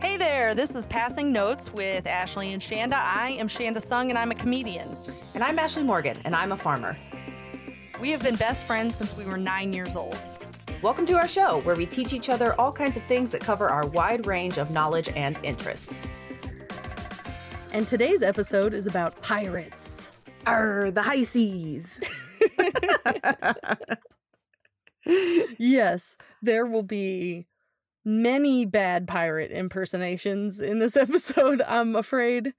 Hey there, this is Passing Notes with Ashley and Shanda. I am Shanda Sung and I'm a comedian. And I'm Ashley Morgan, and I'm a farmer. We have been best friends since we were nine years old. Welcome to our show, where we teach each other all kinds of things that cover our wide range of knowledge and interests. And today's episode is about pirates. Arr, the high seas. yes, there will be many bad pirate impersonations in this episode, I'm afraid.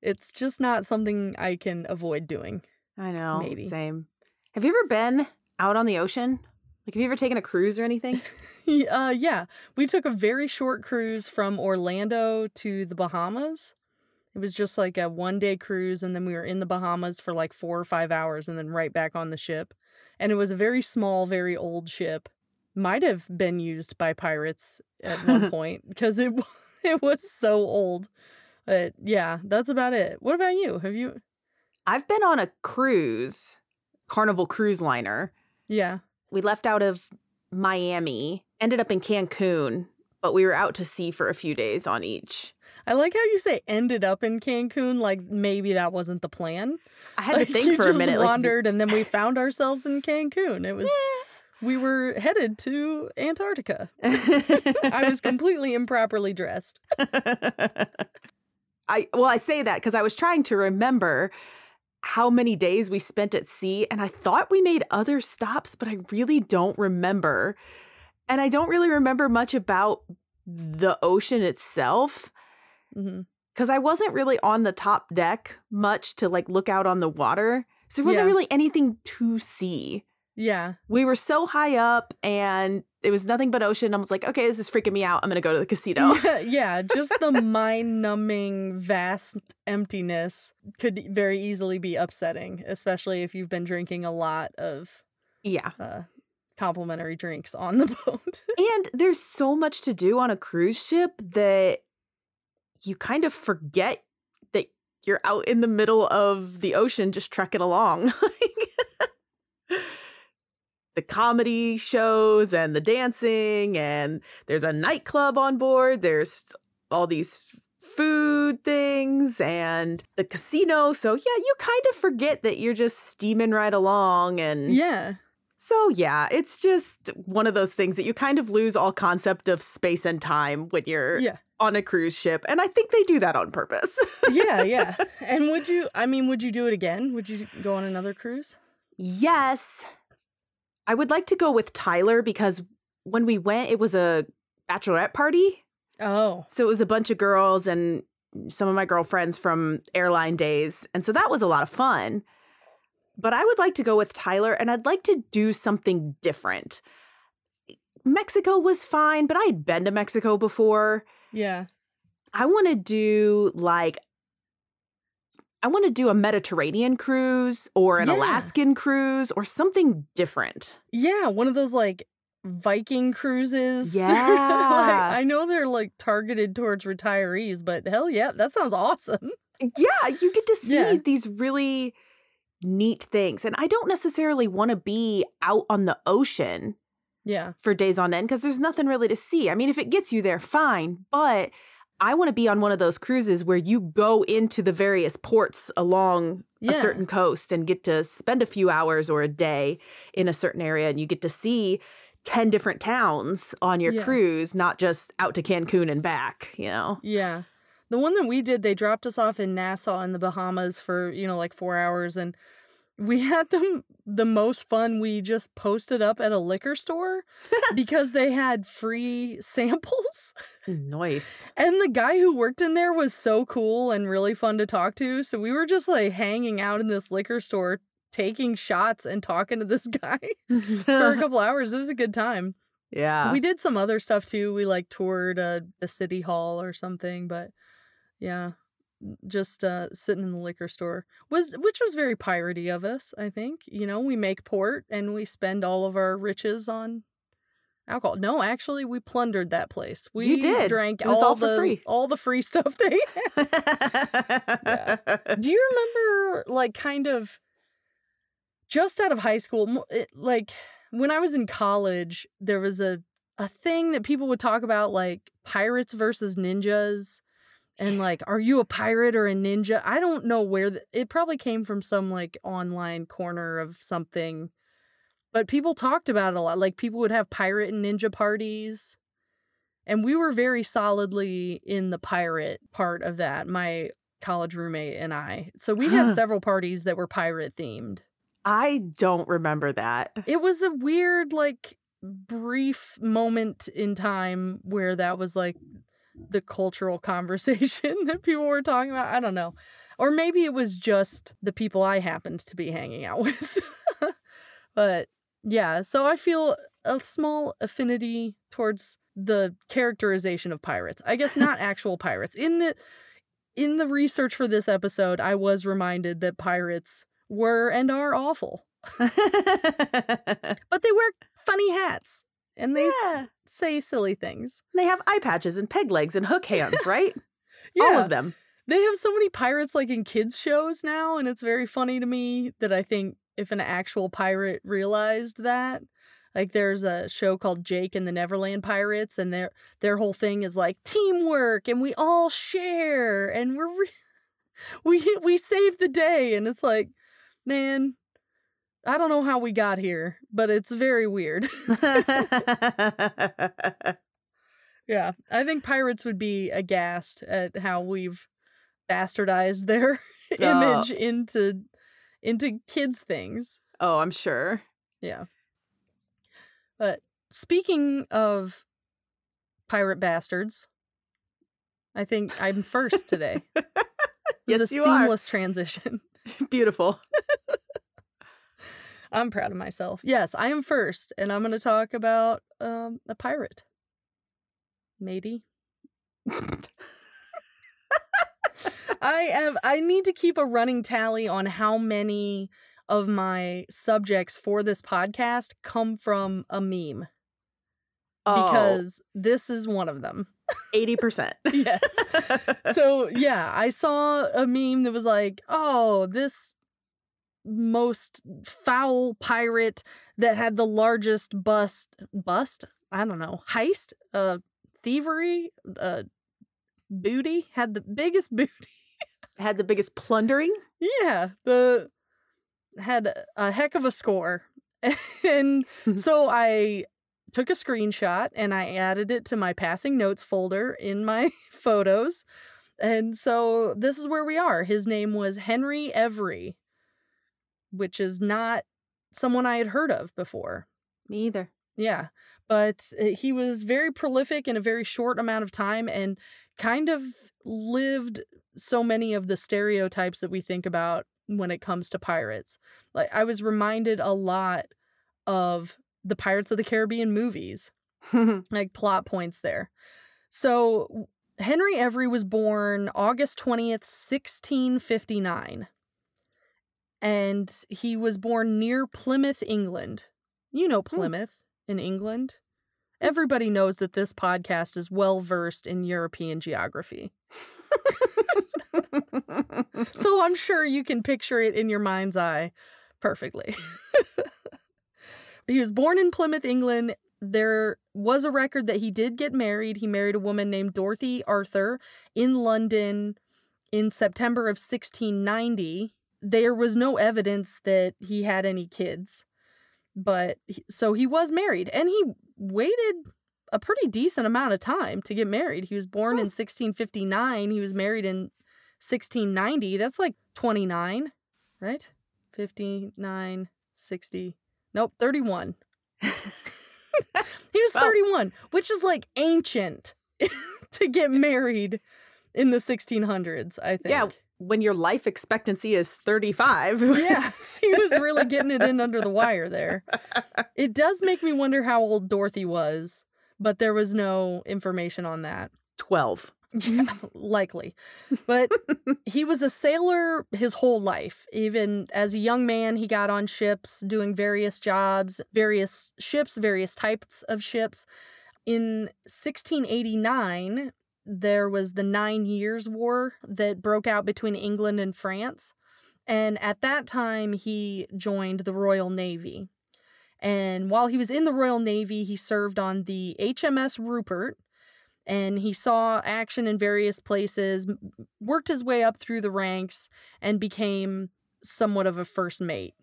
It's just not something I can avoid doing. I know. Maybe. Same. Have you ever been out on the ocean? Like, have you ever taken a cruise or anything? uh, yeah, we took a very short cruise from Orlando to the Bahamas. It was just like a one day cruise, and then we were in the Bahamas for like four or five hours and then right back on the ship. And it was a very small, very old ship. Might have been used by pirates at one point because it it was so old. But yeah, that's about it. What about you? Have you? I've been on a cruise, Carnival Cruise Liner. Yeah. We left out of Miami, ended up in Cancun, but we were out to sea for a few days on each. I like how you say ended up in Cancun, like maybe that wasn't the plan. I had like, to think for a minute. like, wandered, and then we found ourselves in Cancun. It was we were headed to Antarctica. I was completely improperly dressed. I well, I say that because I was trying to remember how many days we spent at sea, and I thought we made other stops, but I really don't remember. And I don't really remember much about the ocean itself hmm because I wasn't really on the top deck much to like look out on the water. So there wasn't Yeah. really anything to see. Yeah, We were so high up and it was nothing but ocean. I was like, okay, this is freaking me out. I'm going to go to the casino. yeah, yeah. Just the mind-numbing, vast emptiness could very easily be upsetting, especially if you've been drinking a lot of yeah. uh, complimentary drinks on the boat. And there's so much to do on a cruise ship that you kind of forget that you're out in the middle of the ocean just trekking along. The comedy shows and the dancing, and there's a nightclub on board. There's all these food things and the casino. So, yeah, you kind of forget that you're just steaming right along and yeah, so, yeah, it's just one of those things that you kind of lose all concept of space and time when you're yeah. on a cruise ship. And I think they do that on purpose. yeah, yeah. And would you? I mean, would you do it again? Would you go on another cruise? yes. I would like to go with Tyler because when we went, it was a bachelorette party. Oh, So it was a bunch of girls and some of my girlfriends from airline days. And so that was a lot of fun. But I would like to go with Tyler and I'd like to do something different. Mexico was fine, but I had been to Mexico before. yeah, I want to do like I want to do a Mediterranean cruise or an Yeah. Alaskan cruise or something different. yeah. One of those like Viking cruises. like, Yeah. I know they're like targeted towards retirees, but hell yeah, that sounds awesome. Yeah, you get to see Yeah. these really neat things. And I don't necessarily want to be out on the ocean Yeah, for days on end because there's nothing really to see. I mean, if it gets you there, fine. But I want to be on one of those cruises where you go into the various ports along yeah, a certain coast and get to spend a few hours or a day in a certain area and you get to see 10 different towns on your Yeah. cruise, not just out to Cancun and back, you know? yeah. The one that we did, they dropped us off in Nassau in the Bahamas for you know like four hours, and we had them the most fun. We just posted up at a liquor store because they had free samples. Nice. And the guy who worked in there was so cool and really fun to talk to. So we were just like hanging out in this liquor store, taking shots and talking to this guy for a couple hours. It was a good time. yeah. we did some other stuff too. We like toured uh, the city hall or something, but yeah, just uh, sitting in the liquor store was which was very piratey of us. I think you know we make port and we spend all of our riches on alcohol. No, actually, we plundered that place. We You did. drank all, all the free. all the free stuff they do you remember like kind of just out of high school it- like when i was in college there was a a thing that people would talk about like pirates versus ninjas and like are you a pirate or a ninja? I don't know where the, it probably came from some like online corner of something but people talked about it a lot like people would have pirate and ninja parties and we were very solidly in the pirate part of that my college roommate and i so we had ah. several parties that were pirate themed. I don't remember that. it was a weird like brief moment in time where that was like the cultural conversation that people were talking about i don't know. Or maybe it was just the people i happened to be hanging out with. But yeah so i feel a small affinity towards the characterization of pirates. I guess not actual pirates. In the in the research for this episode i was reminded that pirates were and are awful. But they wear funny hats and they yeah. say silly things. They have eye patches and peg legs and hook hands, right? Yeah, All of them. they have so many pirates like in kids shows now, and it's very funny to me that I think if an actual pirate realized that, like there's a show called Jake and the Neverland Pirates, and their their whole thing is like teamwork, and we all share, and we're re- we we save the day, and it's like, man. I don't know how we got here, but it's very weird. Yeah, I think pirates would be aghast at how we've bastardized their Oh. image into into kids things. oh, I'm sure. Yeah. But speaking of pirate bastards, I think I'm first today. It was Yes, a you are. seamless transition. Beautiful. I'm proud of myself. Yes, I am first, and I'm going to talk about um, a pirate. Maybe. I have I need to keep a running tally on how many of my subjects for this podcast come from a meme Oh, because this is one of them. 80%. Yes. so, yeah, I saw a meme that was like, "Oh, this most foul pirate that had the largest bust bust, I don't know, heist, uh thievery, uh booty, had the biggest booty Had the biggest plundering. Yeah, the had a heck of a score. and so I took a screenshot and I added it to my passing notes folder in my photos. And so this is where we are. His name was Henry Every, which is not someone I had heard of before. Me either. Yeah. But uh, he was very prolific in a very short amount of time and kind of lived so many of the stereotypes that we think about when it comes to pirates. Like I was reminded a lot of the Pirates of the Caribbean movies, like plot points there. So Henry Every was born August 20th, 1659. And he was born near Plymouth, England. You know hmm. Plymouth in England. Hmm. Everybody knows that this podcast is well versed in European geography. So I'm sure you can picture it in your mind's eye perfectly. he was born in Plymouth, England. There was a record that he did get married. He married a woman named Dorothy Arthur in London in September of 1690. There was no evidence that he had any kids. But so he was married and he waited a pretty decent amount of time to get married. He was born in 1659. He was married in 1690. That's like 29, right? 59, 60. Nope, 31. he was Well- 31, which is like ancient to get married in the 1600s, I think. Yeah, when your life expectancy is 35. yeah, he was really getting it in under the wire there. It does make me wonder how old Dorothy was, but there was no information on that. 12. Yeah, likely. But he was a sailor his whole life. Even as a young man, he got on ships doing various jobs, various ships, various types of ships. In 1689, there was the Nine Years' War that broke out between England and France. And at that time, he joined the Royal Navy. And while he was in the Royal Navy, he served on the HMS Rupert and he saw action in various places, worked his way up through the ranks, and became somewhat of a first mate.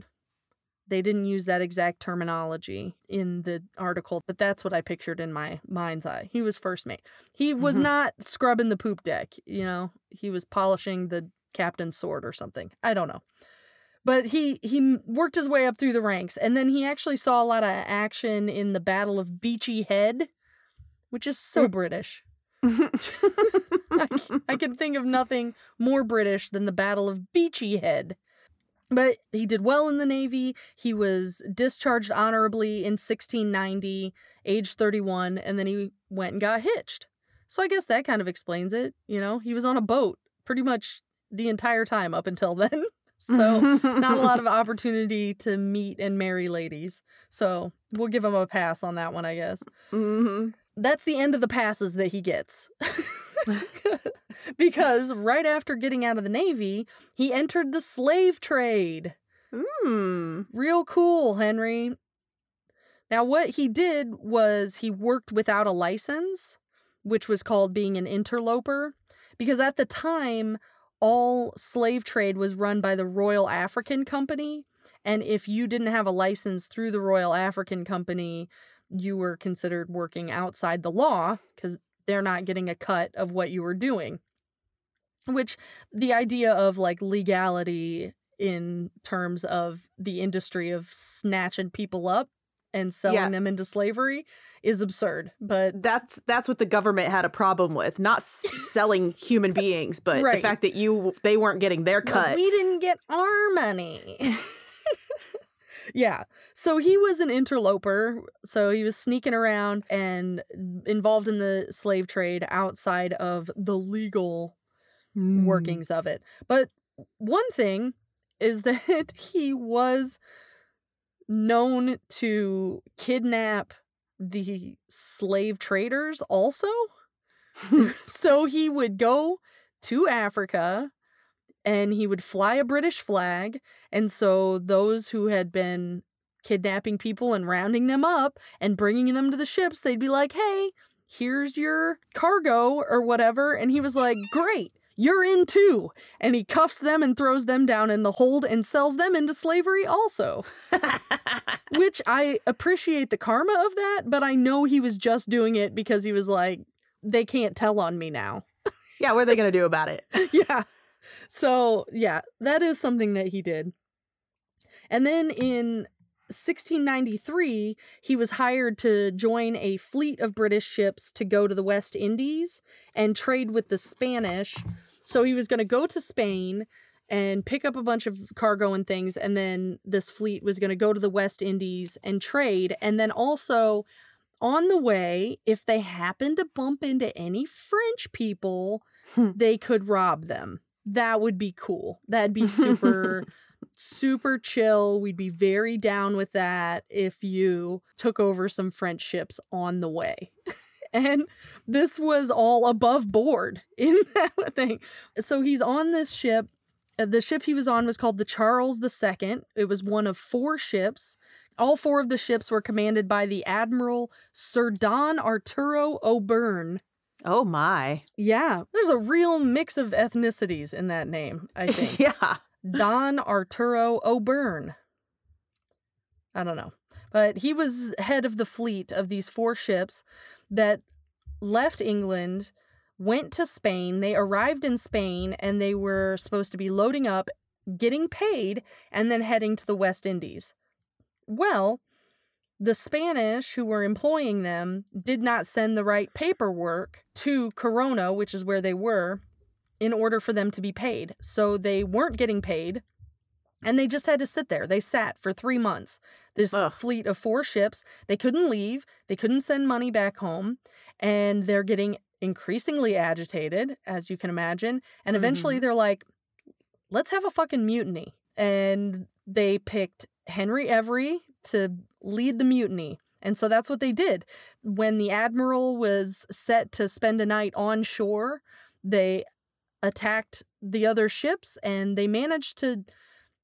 They didn't use that exact terminology in the article, but that's what I pictured in my mind's eye. He was first mate. He was Mhm. not scrubbing the poop deck, you know, he was polishing the captain's sword or something. I don't know. But he he worked his way up through the ranks and then he actually saw a lot of action in the Battle of Beachy Head, which is so British. I can think of nothing more British than the Battle of Beachy Head. But he did well in the Navy. He was discharged honorably in 1690, age 31, and then he went and got hitched. So I guess that kind of explains it. You know, he was on a boat pretty much the entire time up until then. So not a lot of opportunity to meet and marry ladies. So we'll give him a pass on that one, I guess Mhm. that's the end of the passes that he gets. because right after getting out of the Navy, he entered the slave trade. Mm. Real cool, Henry. Now, what he did was he worked without a license, which was called being an interloper, because at the time, all slave trade was run by the Royal African Company. And if you didn't have a license through the Royal African Company, you were considered working outside the law because they're not getting a cut of what you were doing. Which the idea of like legality in terms of the industry of snatching people up and selling Yeah. them into slavery is absurd. But That's that's what the government had a problem with, not s- selling human beings, but the fact that you they weren't getting their But cut. we didn't get our money. yeah. So he was an interloper. So he was sneaking around and involved in the slave trade outside of the legal Mm. workings of it. But one thing is that he was known to kidnap the slave traders also. so he would go to Africa and he would fly a British flag. And so those who had been kidnapping people and rounding them up and bringing them to the ships, they'd be like, hey, here's your cargo or whatever. And he was like, great. You're in too. And he cuffs them and throws them down in the hold and sells them into slavery also. Which I appreciate the karma of that, but I know he was just doing it because he was like, they can't tell on me now. yeah, what are they gonna do about it? yeah. So, yeah, that is something that he did. And then in 1693, he was hired to join a fleet of British ships to go to the West Indies and trade with the Spanish. So he was going to go to Spain and pick up a bunch of cargo and things and then this fleet was going to go to the West Indies and trade and then also on the way if they happened to bump into any French people Hmm. they could rob them. That would be cool. That'd be super super chill. We'd be very down with that if you took over some French ships on the way. and this was all above board in that thing. So he's on this ship. Uh, The ship he was on was called the Charles II. It was one of four ships. All four of the ships were commanded by the Admiral Sir Don Arturo O'Byrne. Oh my. Yeah, there's a real mix of ethnicities in that name, I think. yeah. Don Arturo O'Byrne. I don't know. But he was head of the fleet of these four ships that left England, went to Spain. They arrived in Spain and they were supposed to be loading up, getting paid, and then heading to the West Indies. Well, the Spanish who were employing them did not send the right paperwork to Corona, which is where they were, in order for them to be paid. So they weren't getting paid and they just had to sit there. They sat for three months. This Ugh. fleet of four ships, they couldn't leave, they couldn't send money back home, and they're getting increasingly agitated, as you can imagine. And eventually mm-hmm. they're like, let's have a fucking mutiny. And they picked Henry Every to lead the mutiny. And so that's what they did. When the admiral was set to spend a night on shore, they attacked the other ships and they managed to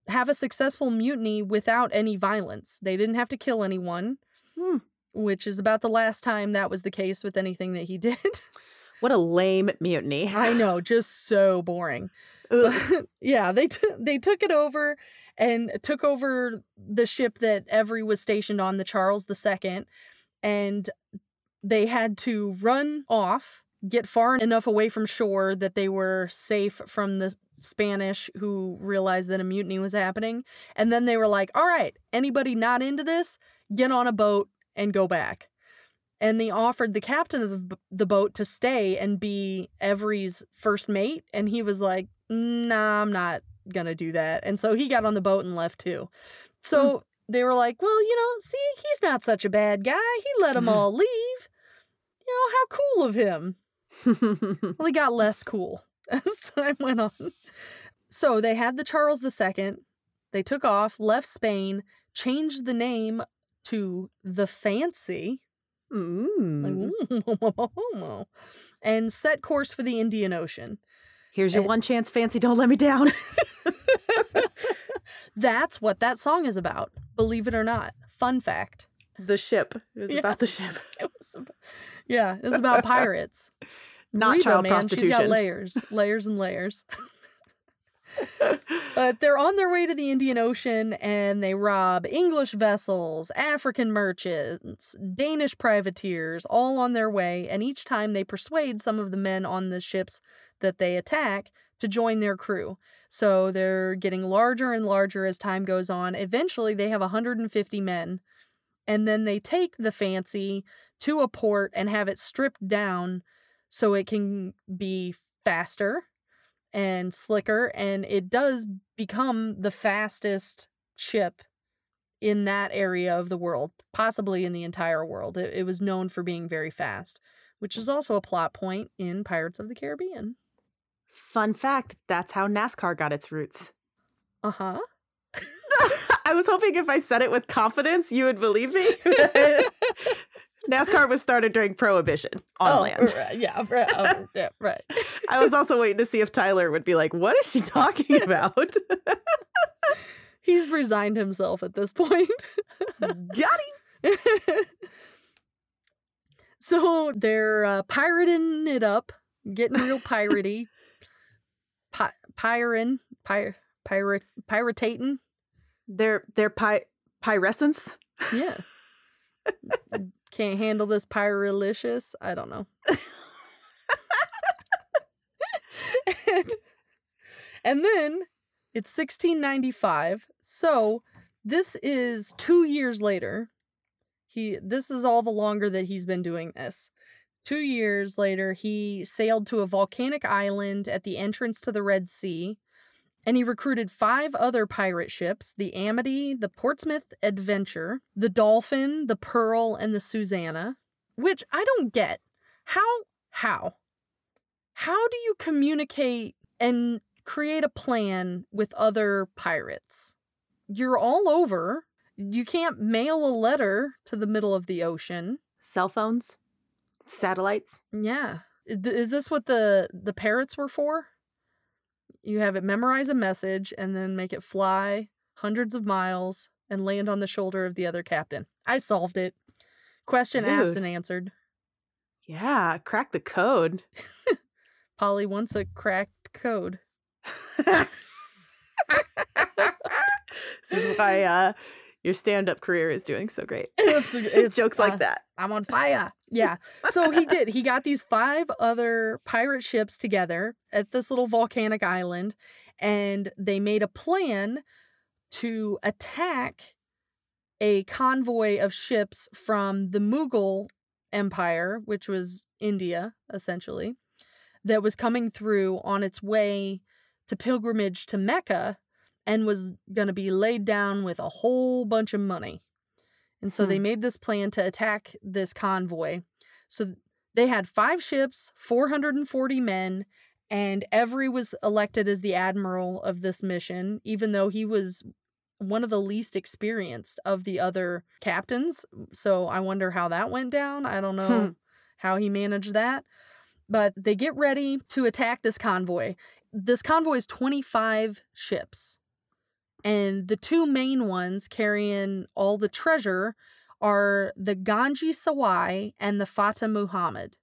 have a successful mutiny without any violence. They didn't have to kill anyone, Hmm. which is about the last time that was the case with anything that he did. What a lame mutiny. I know, just so boring. But yeah, they t- they took it over and took over the ship that Every was stationed on, the Charles II, and they had to run off, get far enough away from shore that they were safe from the Spanish who realized that a mutiny was happening. And then they were like, "All right, anybody not into this, get on a boat and go back." And they offered the captain of the, boat to stay and be Every's first mate, and he was like, "Nah, I'm not gonna do that." And so he got on the boat and left too. So they were like, "Well, you know, see, he's not such a bad guy. He let them all leave. You know, how cool of him." Well, he got less cool as time went on. So they had the Charles II. They took off, left Spain, changed the name to the Fancy, Mm. and set course for the Indian Ocean. Here's your and- one chance, fancy. Don't let me down. That's what that song is about, believe it or not. Fun fact. the ship. It was Yeah. about the ship, It was ab- yeah, it was about pirates. not Reba, child man, She's got layers, layers and layers. But they're on their way to the Indian Ocean and they rob English vessels, African merchants, Danish privateers, all on their way. And each time they persuade some of the men on the ships that they attack to join their crew. So they're getting larger and larger as time goes on. Eventually, they have 150 men. And then they take the Fancy to a port and have it stripped down so it can be faster and slicker and it does become the fastest ship in that area of the world possibly in the entire world it, it was known for being very fast which is also a plot point in pirates of the caribbean Fun fact that's how NASCAR got its roots. uh-huh I was hoping if I said it with confidence, you would believe me. NASCAR was started during Prohibition on oh, land. right, yeah right, oh, yeah right I was also waiting to see if Tyler would be like, What is she talking about? he's resigned himself at this point Got him. so they're uh, pirating it up, getting real piratey, Pirating, pir- pirate, piratating. Their their pi- pyrescence. Yeah. Can't handle this pyralicious. I don't know. and, and then it's 1695. So this is two years later. He this is all the longer that he's been doing this. Two years later, he sailed to a volcanic island at the entrance to the Red Sea, and he recruited five other pirate ships the Amity, the Portsmouth Adventure, the Dolphin, the Pearl, and the Susanna, which I don't get. How? How? How do you communicate and create a plan with other pirates? You're all over. You can't mail a letter to the middle of the ocean. Cell phones, satellites. Yeah. Is this what the the parrots were for? You have it memorize a message and then make it fly hundreds of miles and land on the shoulder of the other captain. I solved it. Question asked and answered. Yeah, crack the code. Polly wants a cracked code. this is why uh, your stand-up career is doing so great. It's- it's, Jokes uh, like that. I'm on fire. Yeah. So he did. He got these five other pirate ships together at this little volcanic island, and they made a plan to attack a convoy of ships from the Mughal Empire, which was India, essentially, that was coming through on its way to pilgrimage to Mecca and was going to be laid down with a whole bunch of money. And so they Hmm. made this plan to attack this convoy. So they had five ships, 440 men, and Every was elected as the admiral of this mission, even though he was one of the least experienced of the other captains. So I wonder how that went down. I don't know how he managed that. But they get ready to attack this convoy. This convoy is 25 ships. And the two main ones carrying all the treasure are the Ganji Sawai and the Fata Muhammad.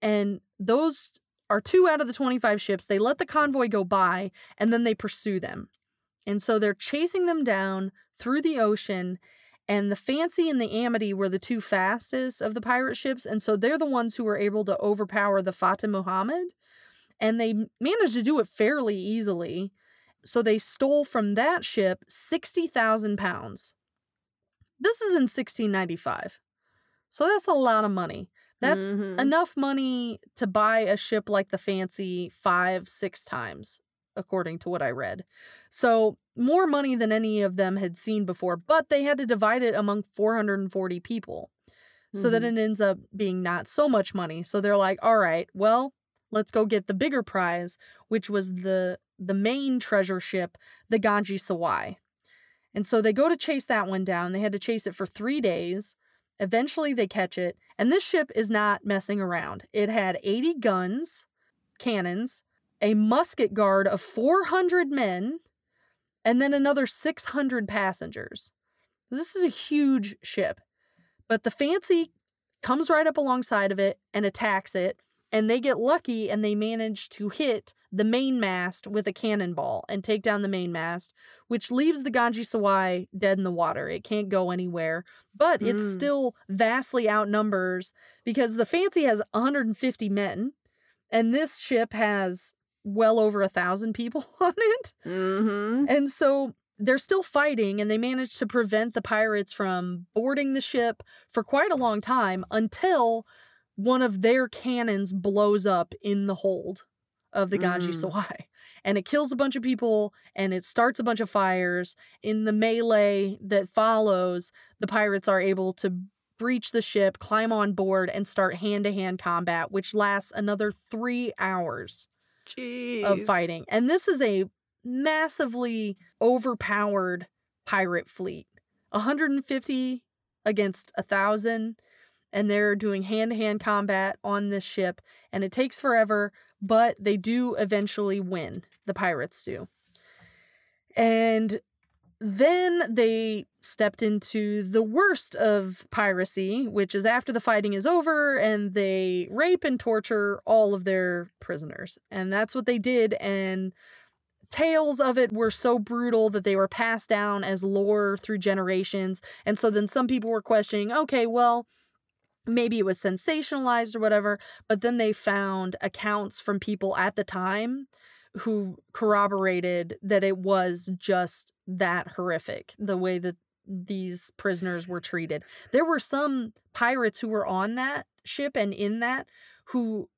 And those are two out of the 25 ships. They let the convoy go by and then they pursue them. And so they're chasing them down through the ocean. And the Fancy and the Amity were the two fastest of the pirate ships. And so they're the ones who were able to overpower the Fata Muhammad. And they managed to do it fairly easily. So they stole from that ship 60,000 pounds. This is in 1695. So that's a lot of money. That's Mhm. enough money to buy a ship like the Fancy five, six times, according to what I read. So, more money than any of them had seen before, but they had to divide it among 440 people. So that Mhm. it ends up being not so much money. So they're like, all right, well, let's go get the bigger prize, which was the the main treasure ship, the Ganji Sawai. And so they go to chase that one down. They had to chase it for three days. Eventually, they catch it. And this ship is not messing around. It had 80 guns, cannons, a musket guard of 400 men, and then another 600 passengers. This is a huge ship. But the Fancy comes right up alongside of it and attacks it. And they get lucky and they manage to hit the main mast with a cannonball and take down the main mast, which leaves the Ganji Sawai dead in the water. It can't go anywhere, but it Mm. still vastly outnumbers because the Fancy has 150 men, and this ship has well over a thousand people on it. Mhm. And so they're still fighting, and they manage to prevent the pirates from boarding the ship for quite a long time until one of their cannons blows up in the hold of the Ganji Mm. Sawai. And it kills a bunch of people and it starts a bunch of fires. In the melee that follows, the pirates are able to breach the ship, climb on board, and start hand to hand combat, which lasts another three hours Jeez. of fighting. And this is a massively overpowered pirate fleet. 150 against a thousand, and they're doing hand-to-hand combat on this ship, and it takes forever, but they do eventually win. The pirates do. And then they stepped into the worst of piracy, which is after the fighting is over and they rape and torture all of their prisoners. And that's what they did. And tales of it were so brutal that they were passed down as lore through generations. And so then some people were questioning okay, well, maybe it was sensationalized or whatever. But then they found accounts from people at the time who corroborated that it was just that horrific the way that these prisoners were treated. There were some pirates who were on that ship and in that who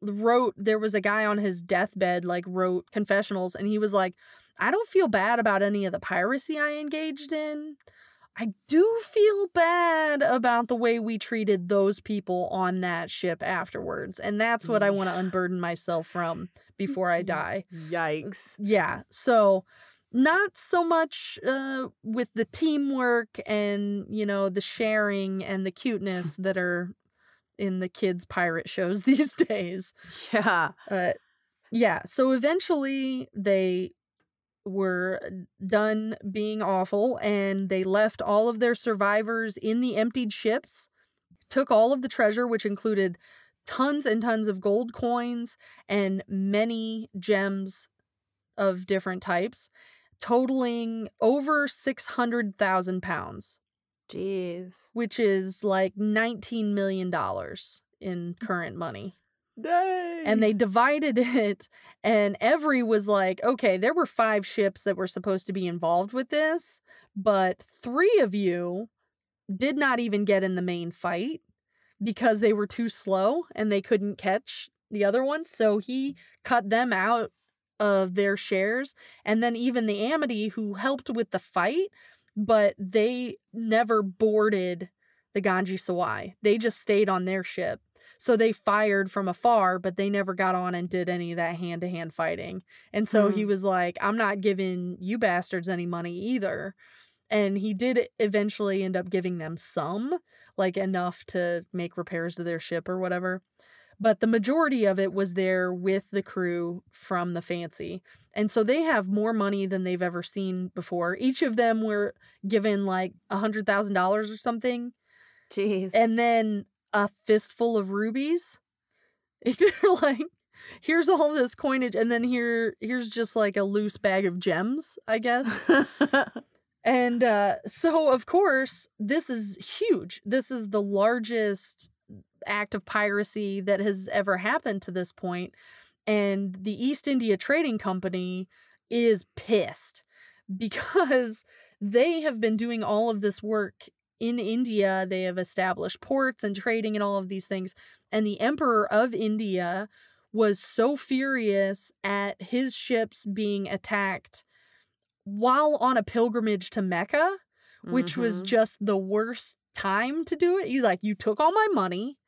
wrote there was a guy on his deathbed like wrote confessionals and he was like I don't feel bad about any of the piracy I engaged in. I do feel bad about the way we treated those people on that ship afterwards. And that's what I want to unburden myself from before I Mm. die. Yikes. Yeah. So not so much uh, with the teamwork and, you know, the sharing and the cuteness that are in the kids' pirate shows these days. Yeah. Uh, yeah. So eventually they were done being awful and they left all of their survivors in the emptied ships, took all of the treasure, which included tons and tons of gold coins and many gems of different types, totaling over 600,000 pounds, Jeez. which is like $19 million in current money Dang. and they divided it and every was like okay there were five ships that were supposed to be involved with this but three of you did not even get in the main fight because they were too slow and they couldn't catch the other ones. So he cut them out of their shares and then even the amity who helped with the fight but they never boarded the ganji sawai they just stayed on their ship so they fired from afar, but they never got on and did any of that hand to hand fighting. And so he Hmm. was like, I'm not giving you bastards any money either. And he did eventually end up giving them some, like enough to make repairs to their ship or whatever. but the majority of it was there with the crew from the fancy. And so they have more money than they've ever seen before. Each of them were given like a hundred thousand dollars or something, Jeez. and then a fistful of rubies. They're like, here's all this coinage, and then here here's just like a loose bag of gems, I guess. And uh, so, of course, this is huge. This is the largest act of piracy that has ever happened to this point. And the East India Trading Company is pissed because they have been doing all of this work in India. They have established ports and trading and all of these things. And the Emperor of India was so furious at his ships being attacked while on a pilgrimage to Mecca, which was Mhm. just the worst time to do it. He's like, You took all my money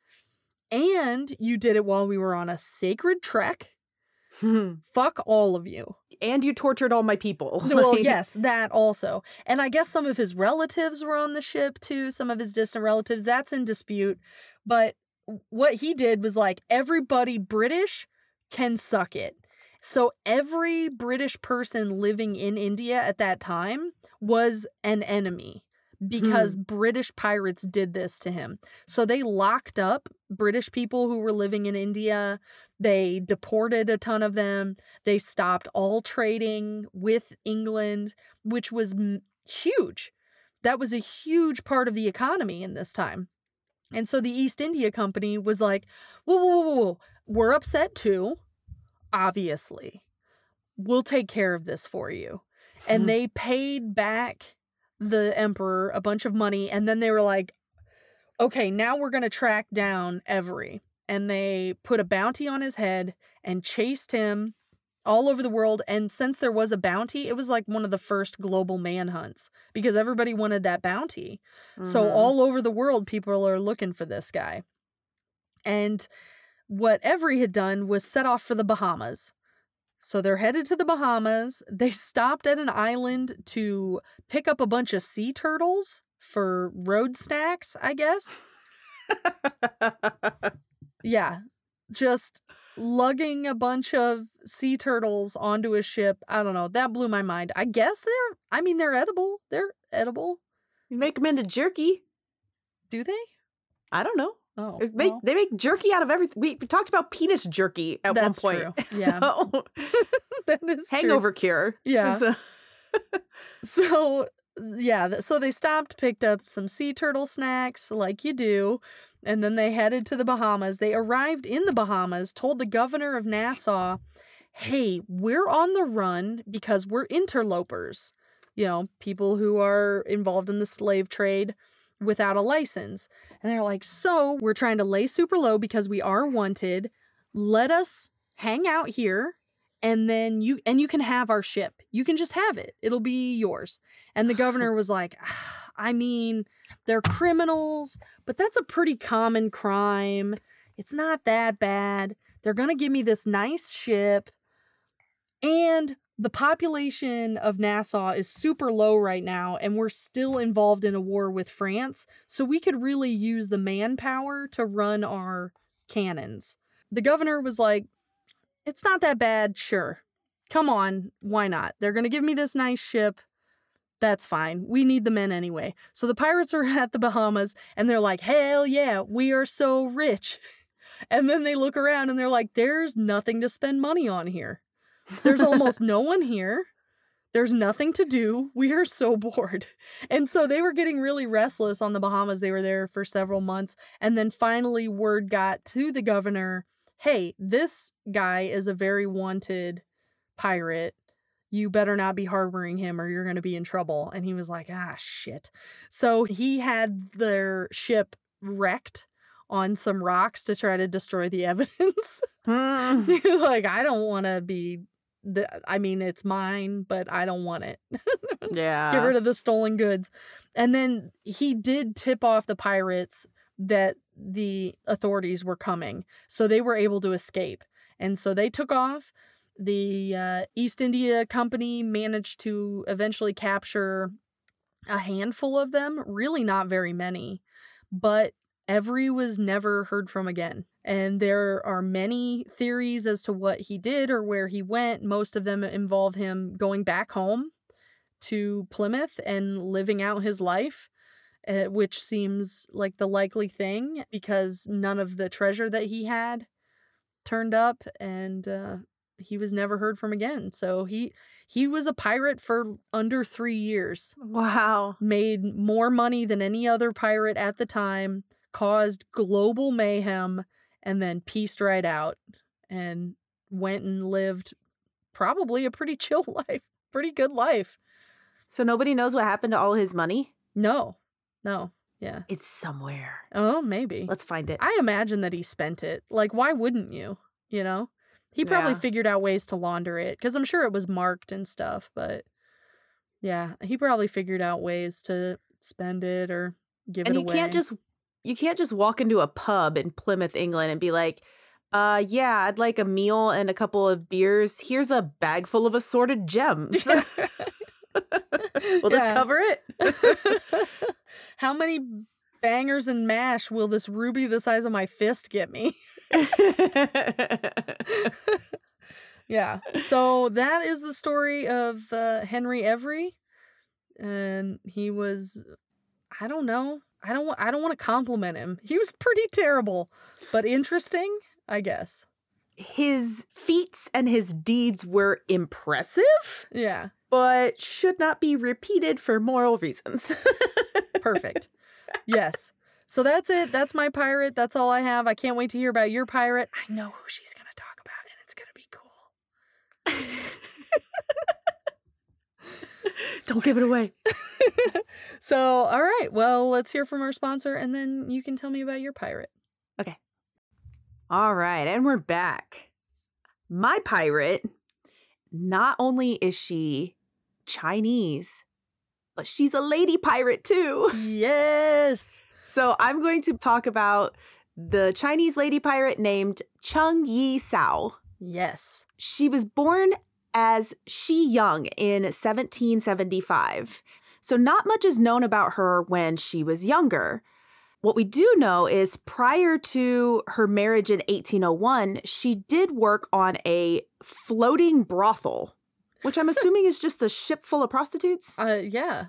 and you did it while we were on a sacred trek. Fuck all of you. and you tortured all my people. Well, yes, that also. And I guess some of his relatives were on the ship too, some of his distant relatives. That's in dispute. But what he did was like, everybody British can suck it. So every British person living in India at that time was an enemy because mm. British pirates did this to him. So they locked up British people who were living in India. They deported a ton of them. They stopped all trading with England, which was m- huge. That was a huge part of the economy in this time. And so the East India Company was like, whoa, whoa, whoa, whoa. We're upset too, obviously. We'll take care of this for you. And they paid back the emperor a bunch of money. And then they were like, okay, now we're going to track down Every. And they put a bounty on his head and chased him all over the world. And since there was a bounty, it was like one of the first global manhunts because everybody wanted that bounty. So Mhm. all over the world, people are looking for this guy. And what Every had done was set off for the Bahamas. So they're headed to the Bahamas. They stopped at an island to pick up a bunch of sea turtles for road snacks, I guess. Yeah. Just lugging a bunch of sea turtles onto a ship. I don't know. That blew my mind. I guess they're, I mean, they're edible. They're edible. you make them into jerky. Do they? I don't know. Oh. They make, well. they make jerky out of everything. We, talked about penis jerky at That's one point. true. Yeah. So, that is true. hangover cure. Yeah. So- So yeah, so they stopped, picked up some sea turtle snacks, like you do, and then they headed to the Bahamas. They arrived in the Bahamas, told the governor of Nassau, "Hey, we're on the run because we're interlopers. You know, people who are involved in the slave trade." Without a license. And they're like, So we're trying to lay super low because we are wanted. Let us hang out here and then you and you can have our ship. You can just have it. It'll be yours. And the governor was like, "Ah, I mean, they're criminals, but that's a pretty common crime. It's not that bad. They're going to give me this nice ship. And the population of Nassau is super low right now, and we're still involved in a war with France. So we could really use the manpower to run our cannons. The governor was like, It's not that bad, sure. Come on, why not? They're going to give me this nice ship. That's fine. We need the men anyway. So the pirates are at the Bahamas and they're like, hell yeah, we are so rich. And then they look around and they're like, there's nothing to spend money on here. There's almost no one here. There's nothing to do. We are so bored. And so they were getting really restless on the Bahamas. They were there for several months. And then finally, word got to the governor hey, this guy is a very wanted pirate. You better not be harboring him or you're going to be in trouble. And he was like, ah, shit. So he had their ship wrecked on some rocks to try to destroy the evidence. Was like, I don't want to be. The, I mean, it's mine, but I don't want it. yeah. Get rid of the stolen goods. And then he did tip off the pirates that the authorities were coming. So they were able to escape. And so they took off. The uh, East India Company managed to eventually capture a handful of them, really not very many. But Every was never heard from again. And there are many theories as to what he did or where he went. Most of them involve him going back home to Plymouth and living out his life, uh, which seems like the likely thing because none of the treasure that he had turned up and uh, he was never heard from again. So he he was a pirate for under 3 years. Wow. Made more money than any other pirate at the time, caused global mayhem and then pieced right out and went and lived probably a pretty chill life, pretty good life. So nobody knows what happened to all his money? No. No. Yeah. It's somewhere. Oh, maybe. Let's find it. I imagine that he spent it. Like why wouldn't you? You know? He probably Yeah. figured out ways to launder it cuz I'm sure it was marked and stuff, but yeah, he probably figured out ways to spend it or give and it you away. can't just you can't just walk into a pub in Plymouth, England and be like, uh yeah, I'd like a meal and a couple of beers. Here's a bag full of assorted gems. Will this cover it? How many bangers and mash will this ruby the size of my fist get me? yeah. So that is the story of uh, Henry Every, and he was, I don't know, I don't, wa- I don't want to compliment him. He was pretty terrible, but interesting, I guess. his feats and his deeds were impressive, Yeah. but should not be repeated for moral reasons. Perfect. yes. So that's it. That's my pirate. That's all I have. I can't wait to hear about your pirate. I know who she's going to talk about, and it's going to be cool. Don't give it away. so, all right. Well, let's hear from our sponsor, and then you can tell me about your pirate. Okay. All right, and we're back. My pirate, not only is she Chinese, but she's a lady pirate too. Yes. So I'm going to talk about the Chinese lady pirate named Cheng Yi Sao. Yes. She was born as Shi Young in 1775. So not much is known about her when she was younger. What we do know is prior to her marriage in 1801, she did work on a floating brothel, which I'm assuming is just a ship full of prostitutes. Uh, yeah.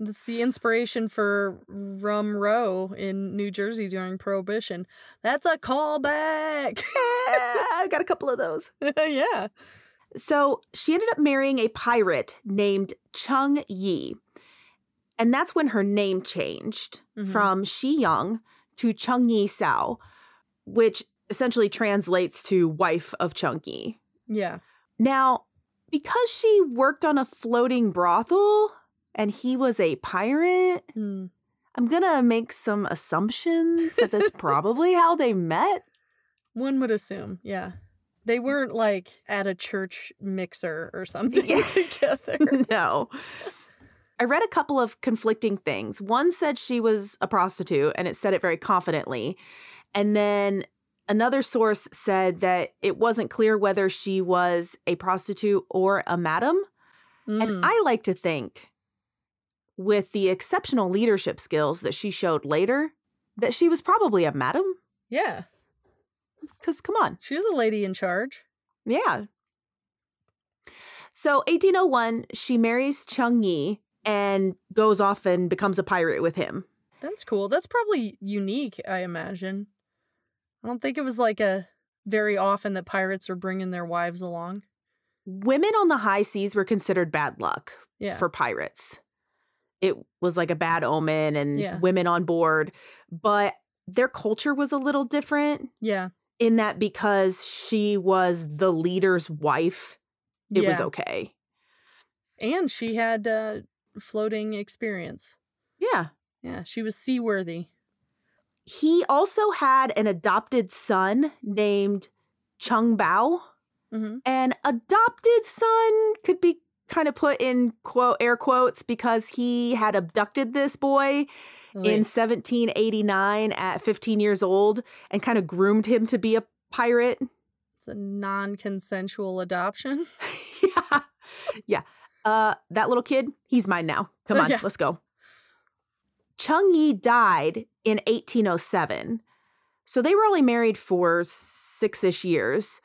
That's the inspiration for Rum Row in New Jersey during Prohibition. That's a callback. I got a couple of those. yeah. So she ended up marrying a pirate named Chung Yi. And that's when her name changed Mhm. from Shi Young to Chung Yi Sao, which essentially translates to wife of Chung Yi. Yeah. Now, because she worked on a floating brothel and he was a pirate, Hmm. I'm going to make some assumptions that that's probably how they met. One would assume, yeah. They weren't like at a church mixer or something Yeah. together. no. I read a couple of conflicting things. One said she was a prostitute and it said it very confidently. And then another source said that it wasn't clear whether she was a prostitute or a madam. Mm. And I like to think, with the exceptional leadership skills that she showed later, that she was probably a madam. yeah, Because come on. she was a lady in charge. Yeah. So 1801, she marries Chung Yi and goes off and becomes a pirate with him. That's cool. That's probably unique, I imagine. I don't think it was like a very often that pirates are bringing their wives along. Women on the high seas were considered bad luck Yeah. for pirates. It was like a bad omen and Yeah. women on board, but their culture was a little different yeah. In that because she was the leader's wife, it was okay. And she had uh, floating experience. Yeah. Yeah, she was seaworthy. He also had an adopted son named Chung Bao. hmm An adopted son could be kind of put in quote air quotes because he had abducted this boy in 1789 at 15 years old and kind of groomed him to be a pirate. it's a non-consensual adoption. yeah. Yeah. Uh that little kid, he's mine now. Come on, Yeah. let's go. Chung Yi died in 1807. So they were only married for six ish years.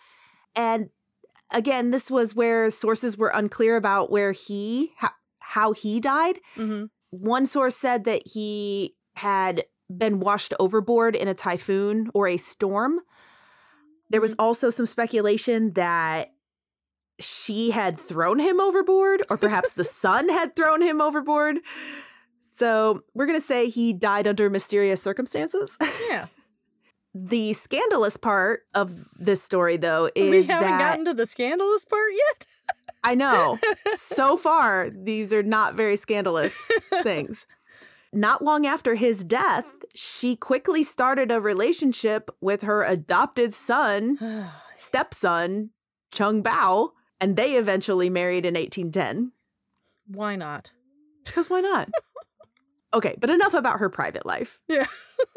And again, this was where sources were unclear about where he, how, how he died. hmm One source said that he had been washed overboard in a typhoon or a storm. There was mm. also some speculation that she had thrown him overboard, or perhaps the sun had thrown him overboard. So we're going to say he died under mysterious circumstances. Yeah. the scandalous part of this story, though, is we haven't that gotten to the scandalous part yet. I know so far these are not very scandalous things. Not long after his death, she quickly started a relationship with her adopted son, stepson, Chung Bao, and they eventually married in 1810. Why not? Because why not? okay, but enough about her private life. Yeah.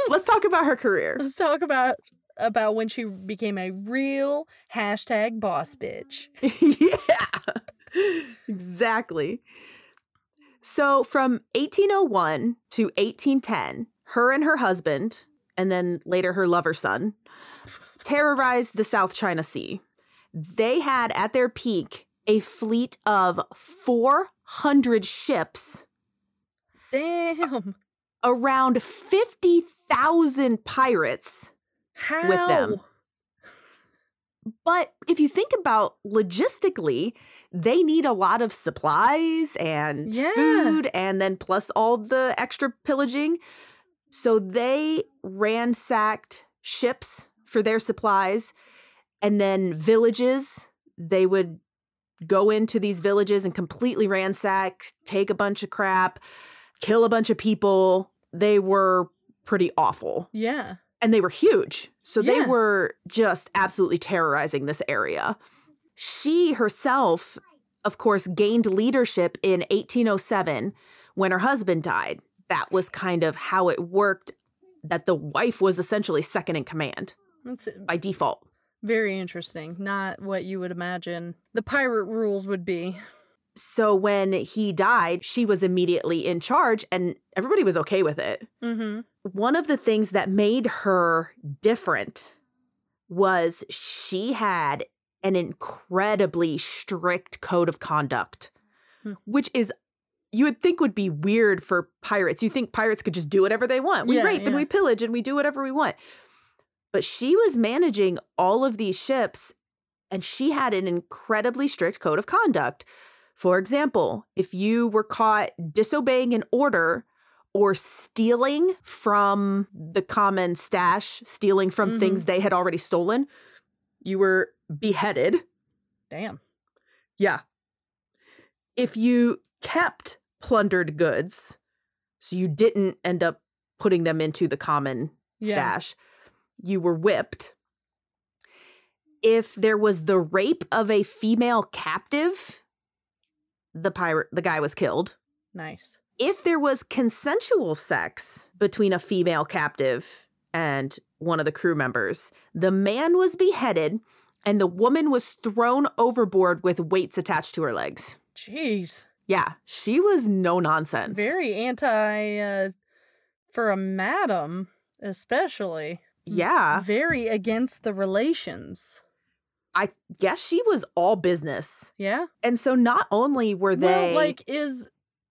Let's talk about her career. Let's talk about about when she became a real hashtag boss bitch. yeah, exactly. So from 1801 to 1810, her and her husband, and then later her lover son, terrorized the South China Sea. They had at their peak a fleet of 400 ships, Damn. around 50,000 pirates. How? them. But if you think about logistically, they need a lot of supplies and Yeah. food, and then plus all the extra pillaging. So they ransacked ships for their supplies and then villages. They would go into these villages and completely ransack, take a bunch of crap, kill a bunch of people. They were pretty awful Yeah. And they were huge. So they were just absolutely terrorizing this area. She herself, of course, gained leadership in 1807 when her husband died. That was kind of how it worked, that the wife was essentially second in command That's by default. very interesting. Not what you would imagine the pirate rules would be. So when he died, she was immediately in charge and everybody was okay with it. Mm-hmm. one of the things that made her different was she had an incredibly strict code of conduct, Hmm. which is you would think would be weird for pirates. You think pirates could just do whatever they want. We Yeah, rape and we pillage and we do whatever we want. But she was managing all of these ships and she had an incredibly strict code of conduct. For example, if you were caught disobeying an order or stealing from the common stash, stealing from Mhm. things they had already stolen, you were beheaded. Damn. Yeah. If you kept plundered goods, so you didn't end up putting them into the common Yeah. stash, you were whipped. If there was the rape of a female captive, the pirate the guy was killed. Nice. If there was consensual sex between a female captive and one of the crew members, the man was beheaded and the woman was thrown overboard with weights attached to her legs. Jeez. Yeah, she was no nonsense. Very anti uh for a madam, especially. Yeah, Very against the relations. I guess she was all business. Yeah. And so not only were they Well, like is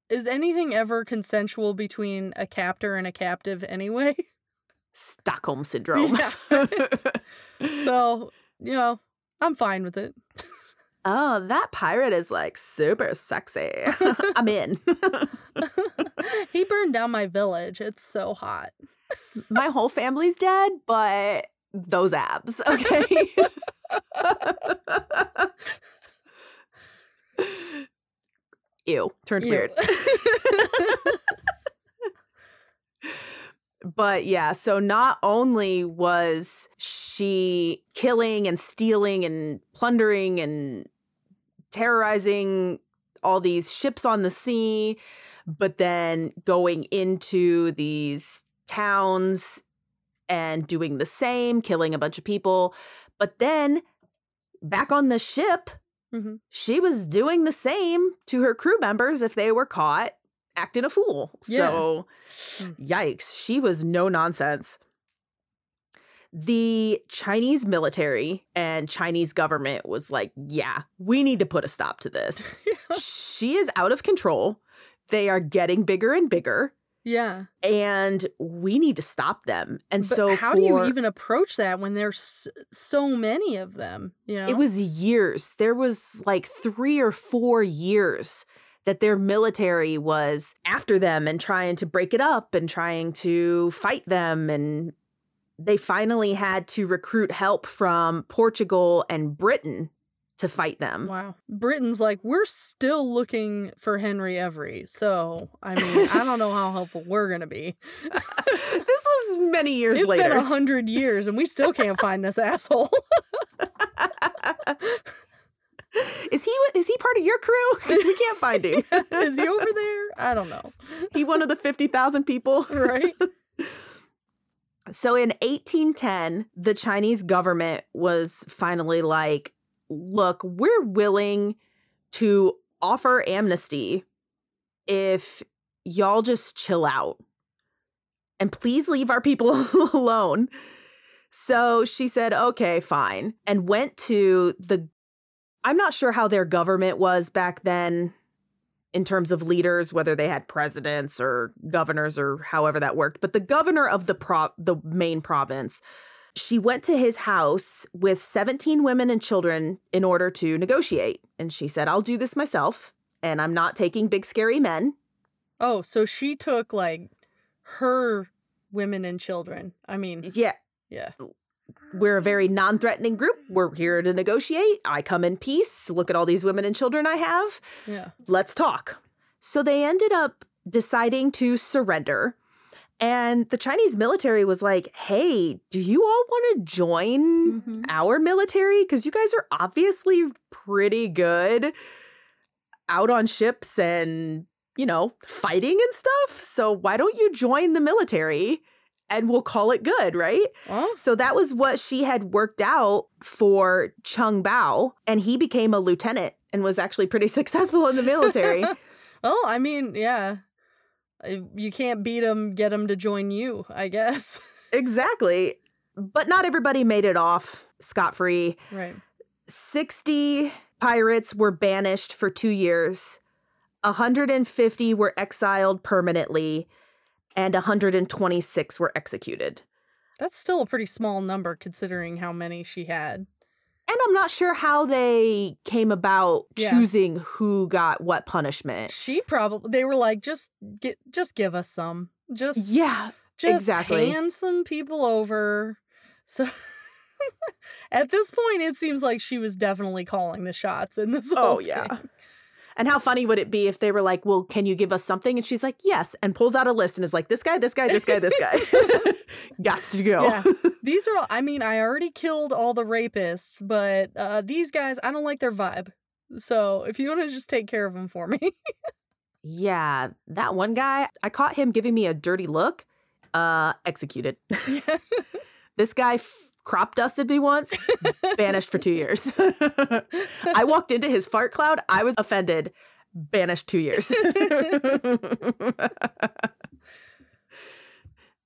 is anything ever consensual between a captor and a captive anyway? Stockholm syndrome. Yeah. so, you know, I'm fine with it. oh, that pirate is like super sexy. I'm in. he burned down my village. It's so hot. My whole family's dead, but those abs, okay? Ew, turned Ew. weird. But yeah, so not only was she killing and stealing and plundering and terrorizing all these ships on the sea, but then going into these towns and doing the same, killing a bunch of people. But then back on the ship, Mhm. she was doing the same to her crew members if they were caught acting a fool. Yeah. So, Hmm. yikes, she was no nonsense. The Chinese military and Chinese government was like, yeah, we need to put a stop to this. she is out of control. They are getting bigger and bigger, yeah. and we need to stop them. And But so, how for, do you even approach that when there's so many of them? You know, It was years. There was like three or four years that their military was after them and trying to break it up and trying to fight them. And they finally had to recruit help from Portugal and Britain to fight them. wow. Britain's like we're still looking for Henry Every, so I mean, I don't know how helpful we're gonna be. this was many years It's later. been a hundred years, and we still can't find this asshole. is he is he part of your crew? Because we can't find him. Is he over there? I don't know. he one of the fifty thousand people? Right? So in 1810, the Chinese government was finally like, look, we're willing to offer amnesty if y'all just chill out and please leave our people alone. So she said, okay, fine, and went to the. I'm not sure how their government was back then in terms of leaders, whether they had presidents or governors or however that worked. But the governor of the pro- the main province, she went to his house with 17 women and children in order to negotiate. And she said, I'll do this myself, and I'm not taking big scary men. Oh, so she took like her women and children. I mean, Yeah, yeah. we're a very non-threatening group. We're here to negotiate. I come in peace. Look at all these women and children I have. Yeah. let's talk. So they ended up deciding to surrender. And the Chinese military was like, hey, do you all want to join Mhm. our military? Because you guys are obviously pretty good out on ships and, you know, fighting and stuff. So why don't you join the military and we'll call it good, right? Oh, So that was what she had worked out for Chung Bao, and he became a lieutenant and was actually pretty successful in the military. well, I mean, yeah. Uh, You can't beat them, get them to join you, I guess. exactly. But not everybody made it off scot free. right. 60 pirates were banished for two years, 150 were exiled permanently, and 126 were executed. That's still a pretty small number considering how many she had. And I'm not sure how they came about Yeah. choosing who got what punishment. She probably they were like, just get just give us some. Just Yeah, just exactly. hand some people over. So at this point it seems like she was definitely calling the shots in this Oh, yeah. thing. And how funny would it be if they were like, "Well, can you give us something?" And she's like, "Yes," and pulls out a list and is like, "This guy, this guy, this guy, this guy, gots to go." Yeah. These are all I mean, I already killed all the rapists, but uh these guys, I don't like their vibe. So if you want to just take care of them for me. Yeah, that one guy, I caught him giving me a dirty look. Uh, executed. yeah. This guy crop dusted me once, banished for two years. I walked into his fart cloud. I was offended. Banished two years.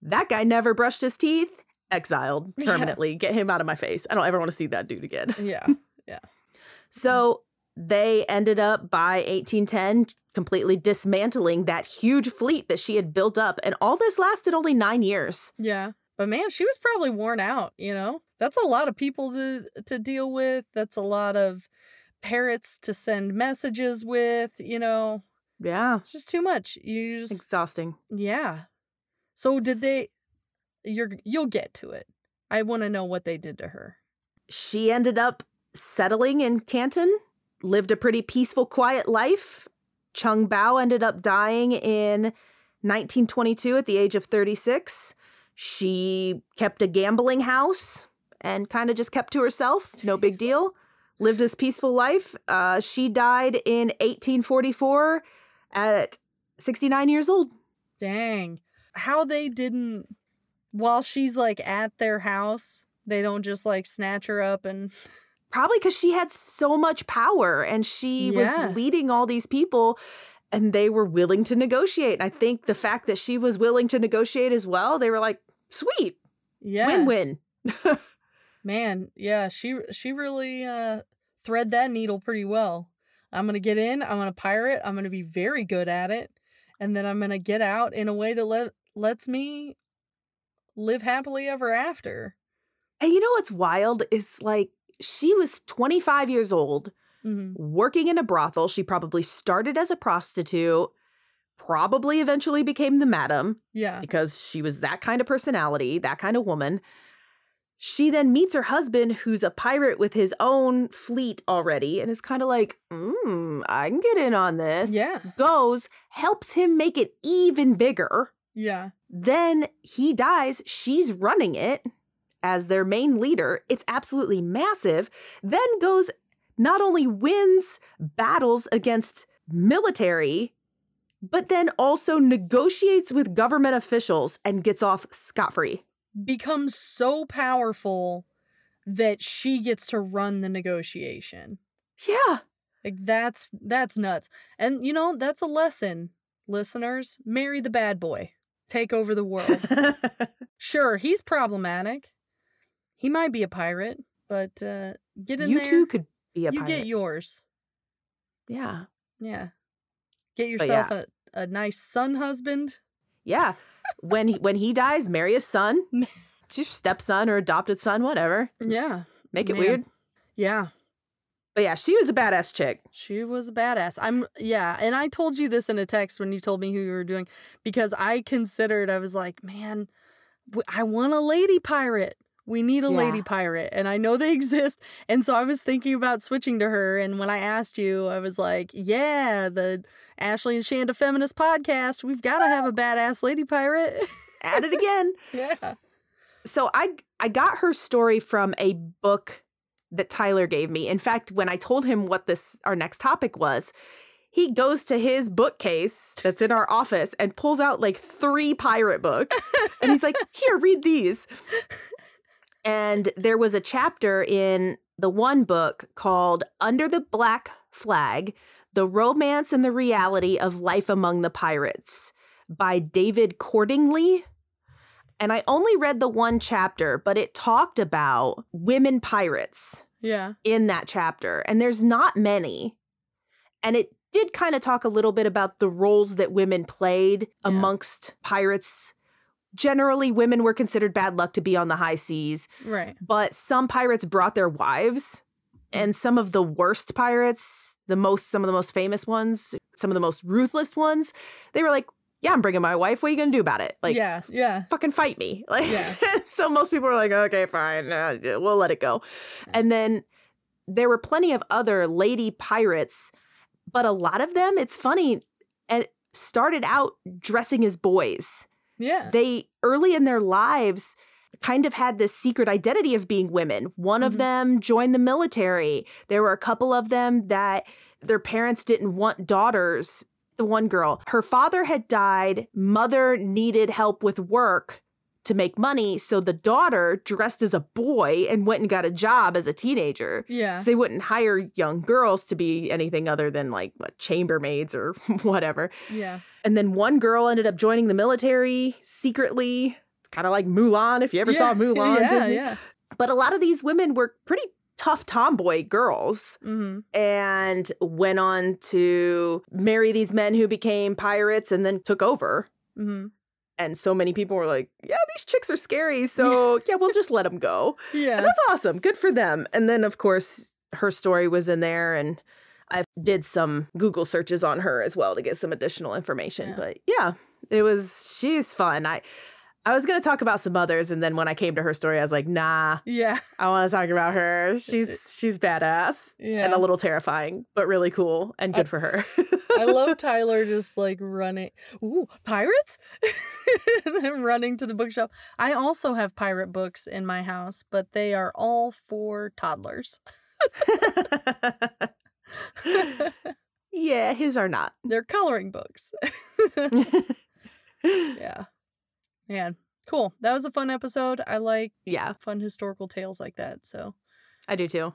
that guy never brushed his teeth. Exiled Yeah. permanently. Get him out of my face. I don't ever want to see that dude again. Yeah. Yeah. So they ended up by 1810 completely dismantling that huge fleet that she had built up. And all this lasted only nine years. Yeah. But man, she was probably worn out, you know? That's a lot of people to to deal with. That's a lot of parrots to send messages with, you know. Yeah. It's just too much. You just Exhausting. Yeah. So did they you're you'll get to it. I want to know what they did to her. She ended up settling in Canton, lived a pretty peaceful, quiet life. Chung Bao ended up dying in 1922 at the age of 36. She kept a gambling house and kind of just kept to herself. No big deal. Lived this peaceful life. Uh, she died in 1844 at 69 years old. Dang. How they didn't while she's like at their house, they don't just like snatch her up and Probably because she had so much power and she Yeah. was leading all these people. And they were willing to negotiate. And I think the fact that she was willing to negotiate as well, they were like, sweet, Yeah. win win. Man, yeah, she she really uh thread that needle pretty well. I'm going to get in, I'm going to pirate, I'm going to be very good at it, and then I'm going to get out in a way that let lets me live happily ever after. And you know what's wild is like she was 25 years old, Mhm. working in a brothel. She probably started as a prostitute, probably eventually became the madam Yeah. because she was that kind of personality, that kind of woman. She then meets her husband, who's a pirate with his own fleet already, and is kind of like, mm, I can get in on this. Yeah. Goes, helps him make it even bigger. Yeah. Then he dies. She's running it as their main leader. It's absolutely massive. Then goes, not only wins battles against military, but then also negotiates with government officials and gets off scot free. Becomes so powerful that she gets to run the negotiation. Yeah. Like that's that's nuts. And you know, that's a lesson, listeners. Marry the bad boy. Take over the world. sure, he's problematic. He might be a pirate, but uh get in there. you there. too could be a you pirate. get yours. yeah. Yeah. Get yourself a, a nice son husband. Yeah. when he, when he dies, marry his son. It's your stepson or adopted son, whatever. Yeah. Make it Man. weird. Yeah. But yeah, she was a badass chick. She was a badass. I'm yeah, and I told you this in a text when you told me who you were doing because I considered I was like, man, I want a lady pirate. We need a lady pirate, and I know they exist. And so I was thinking about switching to her. And when I asked you, I was like, yeah, the Ashley and Shanda Feminist podcast. We've got to have a badass lady pirate. At it again. yeah. so I I got her story from a book that Tyler gave me. In fact, when I told him what this our next topic was, he goes to his bookcase that's in our office and pulls out like three pirate books. and he's like, "Here, read these." And there was a chapter in the one book called Under the Black Flag: The Romance and the Reality of Life Among the Pirates by David Cordingly. And I only read the one chapter, but it talked about women pirates Yeah. in that chapter. And there's not many. And it did kind of talk a little bit about the roles that women played Yeah. amongst pirates. Generally, women were considered bad luck to be on the high seas, Right. but some pirates brought their wives. And some of the worst pirates, the most, some of the most famous ones, some of the most ruthless ones, they were like, Yeah, I'm bringing my wife. What are you going to do about it? Like, yeah. Yeah. fucking fight me. Like, Yeah. so most people were like, okay, fine, uh, we'll let it go. And then there were plenty of other lady pirates, but a lot of them, it's funny, and started out dressing as boys. Yeah. They early in their lives kind of had this secret identity of being women. One of Mhm. them joined the military. There were a couple of them that their parents didn't want daughters. The one girl, her father had died, mother needed help with work to make money, so the daughter dressed as a boy and went and got a job as a teenager. yeah. They wouldn't hire young girls to be anything other than like what chambermaids or whatever. Yeah. And then one girl ended up joining the military secretly, kind of like Mulan, if you ever yeah. saw Mulan. Yeah. Disney. Yeah. But a lot of these women were pretty tough tomboy girls Mm-hmm. and went on to marry these men who became pirates and then took over. Mm-hmm. And so many people were like, yeah, these chicks are scary. So, yeah, we'll just let them go. Yeah. And that's awesome. Good for them. And then, of course, her story was in there, and I did some Google searches on her as well to get some additional information. Yeah. But yeah, it was she's fun. I I was gonna talk about some others, and then when I came to her story, I was like, nah, Yeah. I want to talk about her. She's she's badass Yeah. and a little terrifying, but really cool and I- good for her. I love Tyler just like running. Ooh, pirates! and then running to the bookshelf. I also have pirate books in my house, but they are all for toddlers. yeah, his are not. They're coloring books. yeah. Man, cool. That was a fun episode. I like yeah, fun historical tales like that. So, I do too.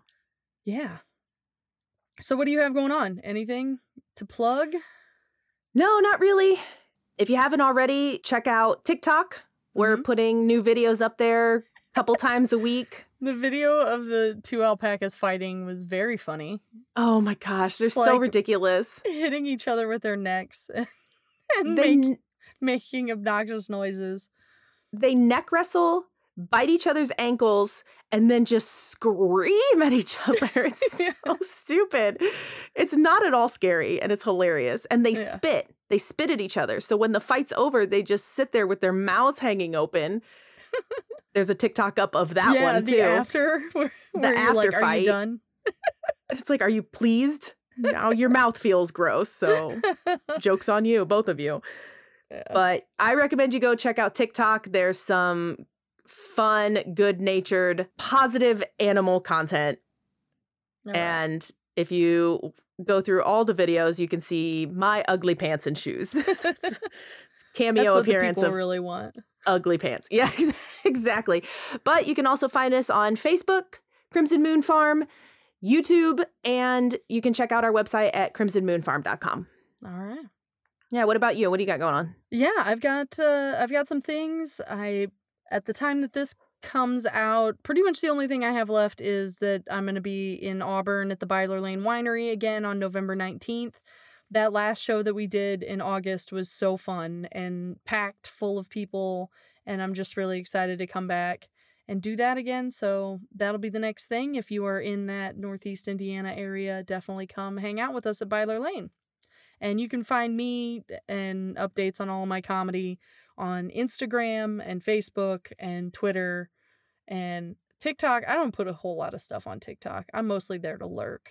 yeah. So, what do you have going on? Anything to plug? No, not really. If you haven't already, check out TikTok. We're Mhm. putting new videos up there a couple times a week. The video of the two alpacas fighting was very funny, Oh my gosh, they're Just so like- ridiculous. hitting each other with their necks and They make, making obnoxious noises. they neck wrestle, bite each other's ankles, and then just scream at each other. It's Yeah. so stupid. It's not at all scary and it's hilarious. And they Yeah. spit. They spit at each other. So when the fight's over, they just sit there with their mouths hanging open. There's a TikTok up of that yeah, one the too. after where, where like, after "Are fight. you done?" It's like, are you pleased? Now your mouth feels gross. So joke's on you, both of you. But I recommend you go check out TikTok. There's some fun, good natured, positive animal content. Right. And if you go through all the videos, you can see my ugly pants and shoes. it's cameo That's what appearance people of really want. ugly pants. Yeah, exactly. But you can also find us on Facebook, Crimson Moon Farm, YouTube, and you can check out our website at crimsonmoonfarm.com. All right. Yeah, what about you? What do you got going on? Yeah, I've got uh I've got some things. I at the time that this comes out, pretty much the only thing I have left is that I'm going to be in Auburn at the Byler Lane Winery again on November 19th. That last show that we did in August was so fun and packed full of people and I'm just really excited to come back and do that again. So that'll be the next thing. If you are in that Northeast Indiana area, definitely come hang out with us at Byler Lane. And you can find me and updates on all my comedy on Instagram and Facebook and Twitter and TikTok. I don't put a whole lot of stuff on TikTok. I'm mostly there to lurk.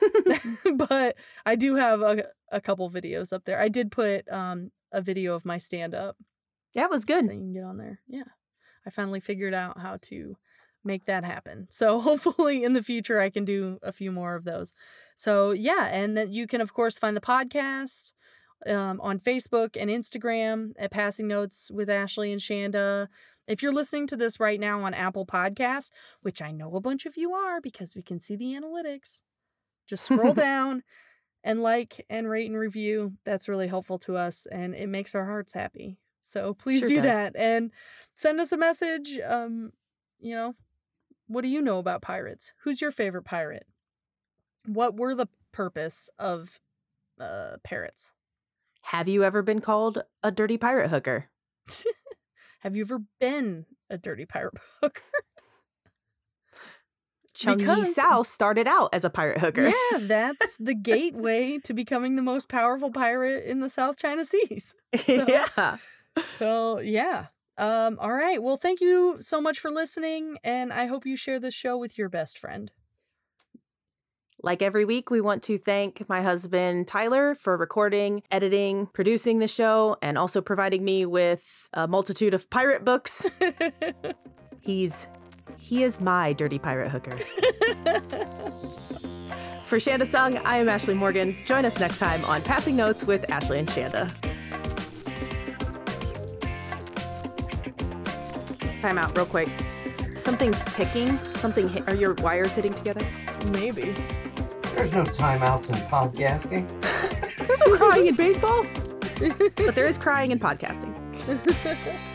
but I do have a, a couple videos up there. I did put um, a video of my stand up yeah, it was so good. you can get on there. Yeah. I finally figured out how to make that happen. So hopefully in the future I can do a few more of those. So yeah, and that you can of course find the podcast um, on Facebook and Instagram at Passing Notes with Ashley and Shanda. If you're listening to this right now on Apple Podcast, which I know a bunch of you are because we can see the analytics, just scroll down and like and rate and review. That's really helpful to us and it makes our hearts happy. So please Sure do does. that and send us a message. Um, you know, what do you know about pirates? Who's your favorite pirate? What were the purpose of uh parrots? Have you ever been called a dirty pirate hooker? Have you ever been a dirty pirate hooker? Chung Yi Because- Sao started out as a pirate hooker. yeah, that's the gateway to becoming the most powerful pirate in the South China Seas. yeah. So, yeah. Um all right. Well, thank you so much for listening and I hope you share this show with your best friend. Like every week, we want to thank my husband Tyler for recording, editing, producing the show, and also providing me with a multitude of pirate books. He's he is my dirty pirate hooker. For Shanda Sung, I am Ashley Morgan. Join us next time on Passing Notes with Ashley and Shanda. Time out, real quick. Something's ticking. Something hit. Are your wires hitting together? Maybe. There's no timeouts in podcasting. There's no crying in baseball, but there is crying in podcasting.